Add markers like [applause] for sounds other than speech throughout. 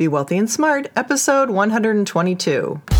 Be Wealthy and Smart, episode 122.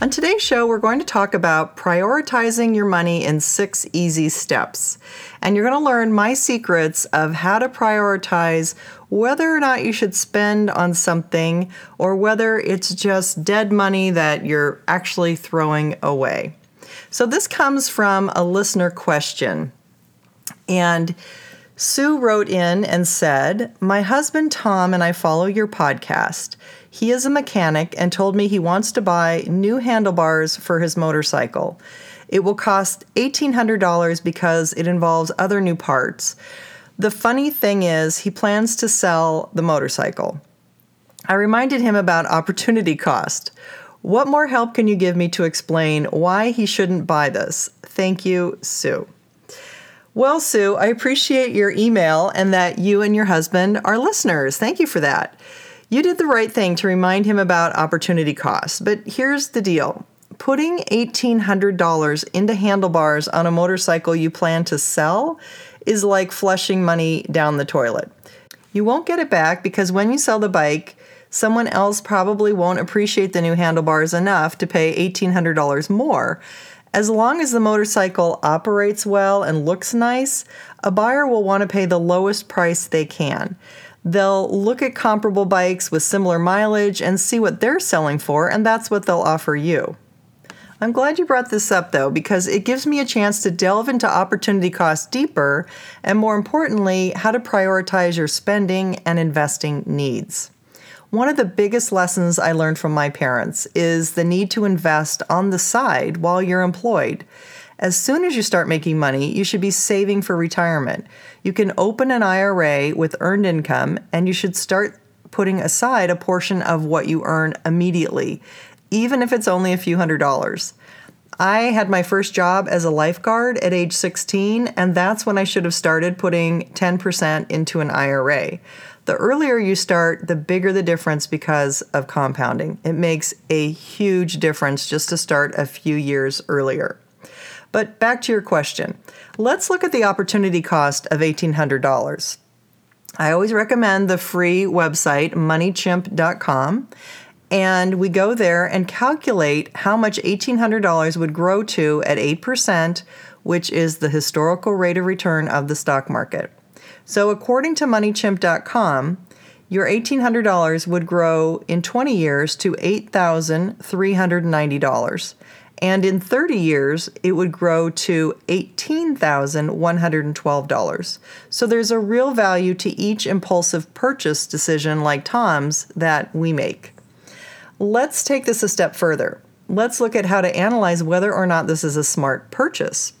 On today's show, we're going to talk about prioritizing your money in six easy steps. And you're going to learn my secrets of how to prioritize whether or not you should spend on something or whether it's just dead money that you're actually throwing away. So, this comes from a listener question. And Sue wrote in and said, My husband Tom and I follow your podcast. He is a mechanic and told me he wants to buy new handlebars for his motorcycle. It will cost $1,800 because it involves other new parts. The funny thing is, he plans to sell the motorcycle. I reminded him about opportunity cost. What more help can you give me to explain why he shouldn't buy this? Thank you, Sue. Well, Sue, I appreciate your email and that you and your husband are listeners. Thank you for that. You did the right thing to remind him about opportunity cost, but here's the deal. Putting $1,800 into handlebars on a motorcycle you plan to sell is like flushing money down the toilet. You won't get it back because when you sell the bike, someone else probably won't appreciate the new handlebars enough to pay $1,800 more. As long as the motorcycle operates well and looks nice, a buyer will want to pay the lowest price they can. They'll look at comparable bikes with similar mileage and see what they're selling for, and that's what they'll offer you. I'm glad you brought this up though, because it gives me a chance to delve into opportunity cost deeper, and more importantly, how to prioritize your spending and investing needs. One of the biggest lessons I learned from my parents is the need to invest on the side while you're employed. As soon as you start making money, you should be saving for retirement. You can open an IRA with earned income, and you should start putting aside a portion of what you earn immediately, even if it's only a few hundred dollars. I had my first job as a lifeguard at age 16, and that's when I should have started putting 10% into an IRA. The earlier you start, the bigger the difference because of compounding. It makes a huge difference just to start a few years earlier. But back to your question. Let's look at the opportunity cost of $1,800. I always recommend the free website, moneychimp.com. And we go there and calculate how much $1,800 would grow to at 8%, which is the historical rate of return of the stock market. So, according to MoneyChimp.com, your $1,800 would grow in 20 years to $8,390. And in 30 years, it would grow to $18,112. So there's a real value to each impulsive purchase decision like Tom's that we make. Let's take this a step further. Let's look at how to analyze whether or not this is a smart purchase.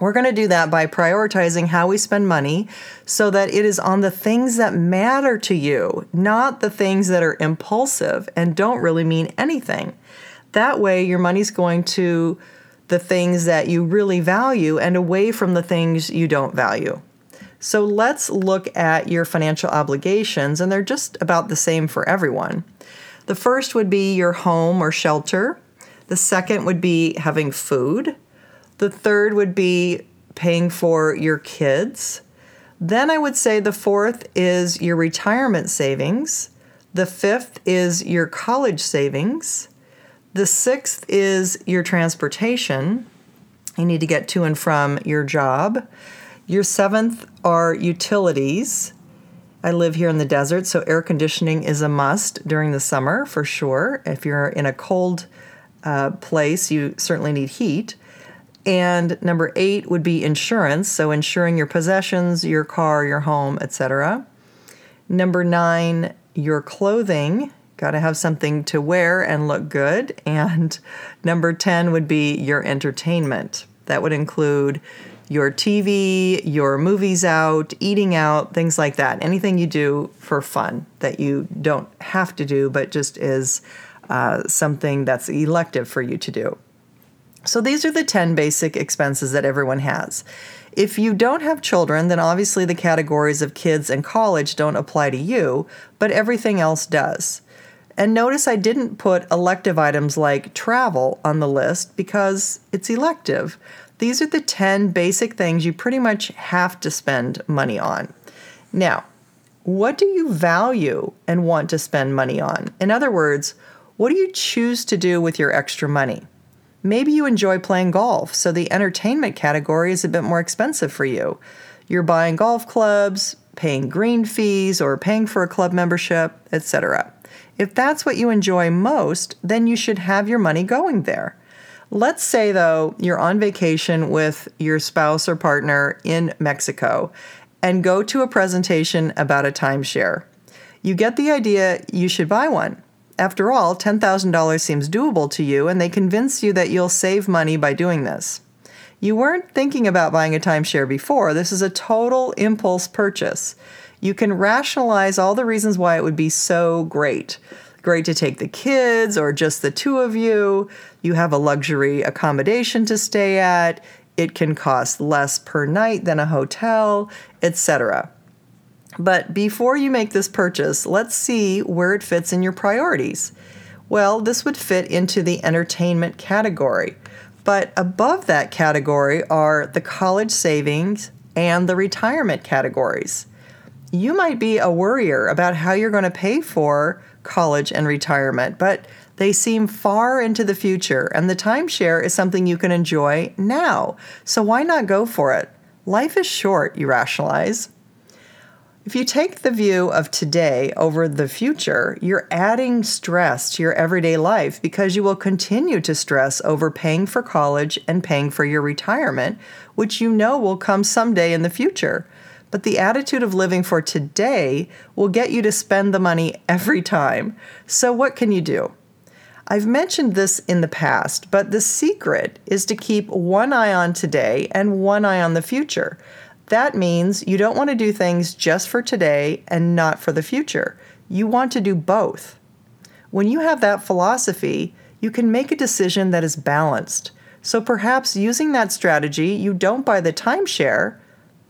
We're going to do that by prioritizing how we spend money so that it is on the things that matter to you, not the things that are impulsive and don't really mean anything. That way, your money's going to the things that you really value and away from the things you don't value. So let's look at your financial obligations, and they're just about the same for everyone. The first would be your home or shelter, the second would be having food. The third would be paying for your kids. Then I would say the fourth is your retirement savings. The fifth is your college savings. The sixth is your transportation. You need to get to and from your job. Your seventh are utilities. I live here in the desert, so air conditioning is a must during the summer for sure. If you're in a cold uh, place, you certainly need heat. And number eight would be insurance, so insuring your possessions, your car, your home, etc. Number nine, your clothing, Got to have something to wear and look good. And number 10 would be your entertainment. That would include your TV, your movies out, eating out, things like that. Anything you do for fun that you don't have to do, but just is uh, something that's elective for you to do. So these are the 10 basic expenses that everyone has. If you don't have children, then obviously the categories of kids and college don't apply to you, but everything else does. And notice I didn't put elective items like travel on the list because it's elective. These are the 10 basic things you pretty much have to spend money on. Now, what do you value and want to spend money on? In other words, what do you choose to do with your extra money? Maybe you enjoy playing golf, so the entertainment category is a bit more expensive for you. You're buying golf clubs, paying green fees, or paying for a club membership, etc. If that's what you enjoy most, then you should have your money going there. Let's say, though, you're on vacation with your spouse or partner in Mexico and go to a presentation about a timeshare. You get the idea you should buy one. After all, $10,000 seems doable to you, and they convince you that you'll save money by doing this. You weren't thinking about buying a timeshare before. This is a total impulse purchase. You can rationalize all the reasons why it would be so great. Great to take the kids or just the two of you. You have a luxury accommodation to stay at. It can cost less per night than a hotel, etc. But before you make this purchase, let's see where it fits in your priorities. Well, this would fit into the entertainment category. But above that category are the college savings and the retirement categories. You might be a worrier about how you're going to pay for college and retirement, but they seem far into the future, and the timeshare is something you can enjoy now. So why not go for it? Life is short, you rationalize. If you take the view of today over the future, you're adding stress to your everyday life because you will continue to stress over paying for college and paying for your retirement, which you know will come someday in the future. But the attitude of living for today will get you to spend the money every time. So, what can you do? I've mentioned this in the past, but the secret is to keep one eye on today and one eye on the future. That means you don't want to do things just for today and not for the future. You want to do both. When you have that philosophy, you can make a decision that is balanced. So perhaps using that strategy, you don't buy the timeshare,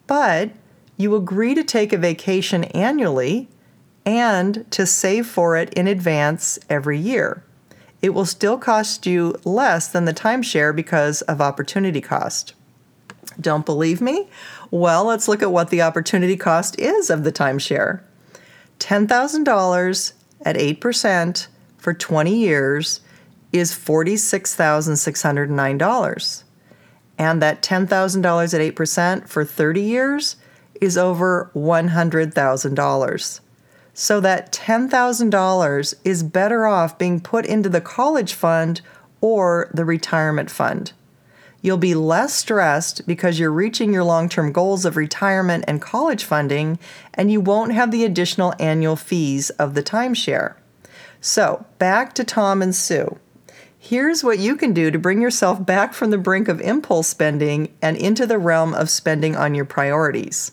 but you agree to take a vacation annually and to save for it in advance every year. It will still cost you less than the timeshare because of opportunity cost. Don't believe me? Well, let's look at what the opportunity cost is of the timeshare. $10,000 at 8% for 20 years is $46,609. And that $10,000 at 8% for 30 years is over $100,000. So that $10,000 is better off being put into the college fund or the retirement fund. You'll be less stressed because you're reaching your long term goals of retirement and college funding, and you won't have the additional annual fees of the timeshare. So, back to Tom and Sue. Here's what you can do to bring yourself back from the brink of impulse spending and into the realm of spending on your priorities.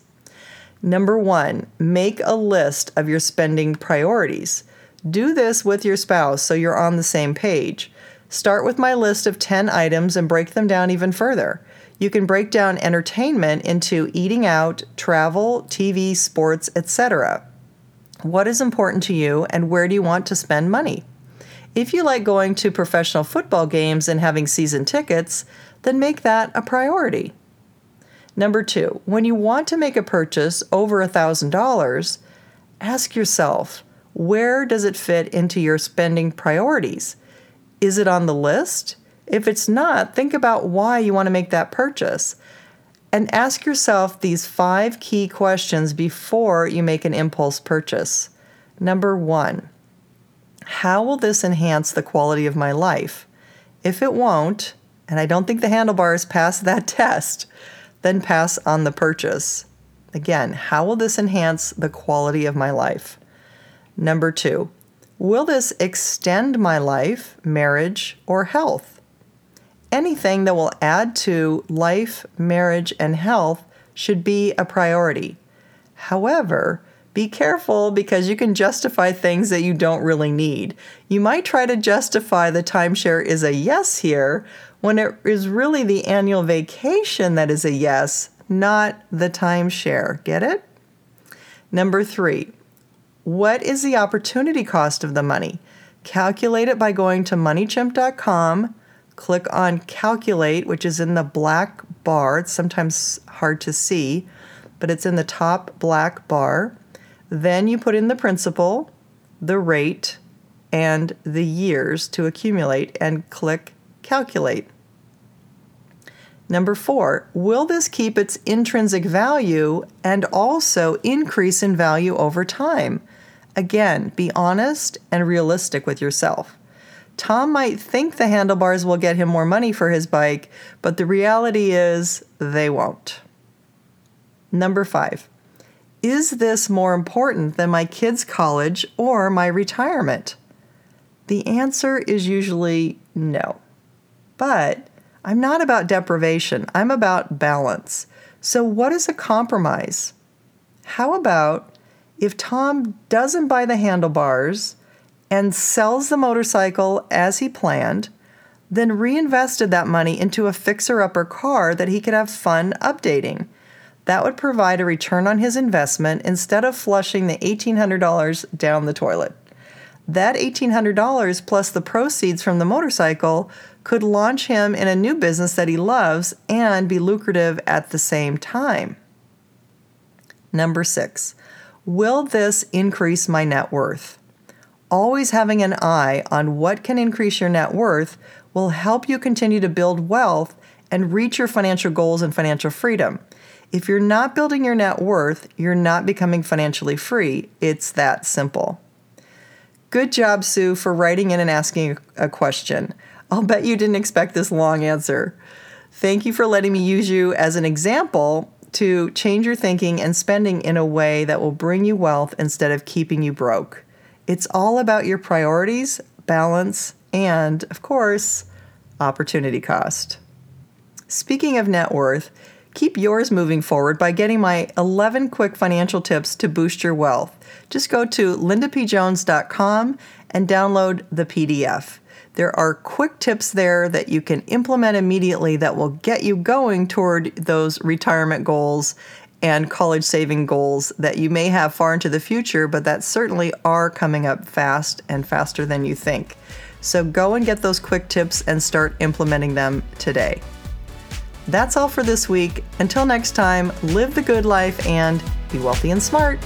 Number one, make a list of your spending priorities. Do this with your spouse so you're on the same page. Start with my list of 10 items and break them down even further. You can break down entertainment into eating out, travel, TV, sports, etc. What is important to you and where do you want to spend money? If you like going to professional football games and having season tickets, then make that a priority. Number two, when you want to make a purchase over $1,000, ask yourself where does it fit into your spending priorities? Is it on the list? If it's not, think about why you want to make that purchase. And ask yourself these five key questions before you make an impulse purchase. Number one, how will this enhance the quality of my life? If it won't, and I don't think the handlebars pass that [laughs] test, then pass on the purchase. Again, how will this enhance the quality of my life? Number two, Will this extend my life, marriage, or health? Anything that will add to life, marriage, and health should be a priority. However, be careful because you can justify things that you don't really need. You might try to justify the timeshare is a yes here when it is really the annual vacation that is a yes, not the timeshare. Get it? Number three, what is the opportunity cost of the money? Calculate it by going to moneychimp.com, click on calculate, which is in the black bar. It's sometimes hard to see, but it's in the top black bar. Then you put in the principal, the rate, and the years to accumulate and click calculate. Number four, will this keep its intrinsic value and also increase in value over time? Again, be honest and realistic with yourself. Tom might think the handlebars will get him more money for his bike, but the reality is they won't. Number five, is this more important than my kids' college or my retirement? The answer is usually no. But I'm not about deprivation, I'm about balance. So, what is a compromise? How about if Tom doesn't buy the handlebars and sells the motorcycle as he planned, then reinvested that money into a fixer upper car that he could have fun updating? That would provide a return on his investment instead of flushing the $1,800 down the toilet. That $1,800 plus the proceeds from the motorcycle could launch him in a new business that he loves and be lucrative at the same time. Number six, will this increase my net worth? Always having an eye on what can increase your net worth will help you continue to build wealth and reach your financial goals and financial freedom. If you're not building your net worth, you're not becoming financially free. It's that simple. Good job, Sue, for writing in and asking a question. I'll bet you didn't expect this long answer. Thank you for letting me use you as an example to change your thinking and spending in a way that will bring you wealth instead of keeping you broke. It's all about your priorities, balance, and, of course, opportunity cost. Speaking of net worth, keep yours moving forward by getting my 11 quick financial tips to boost your wealth. Just go to lindapjones.com and download the PDF. There are quick tips there that you can implement immediately that will get you going toward those retirement goals and college saving goals that you may have far into the future, but that certainly are coming up fast and faster than you think. So go and get those quick tips and start implementing them today. That's all for this week. Until next time, live the good life and be wealthy and smart.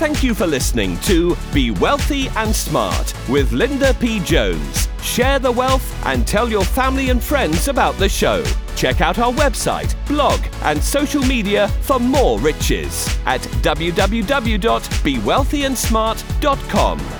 Thank you for listening to Be Wealthy and Smart with Linda P. Jones. Share the wealth and tell your family and friends about the show. Check out our website, blog, and social media for more riches at www.bewealthyandsmart.com.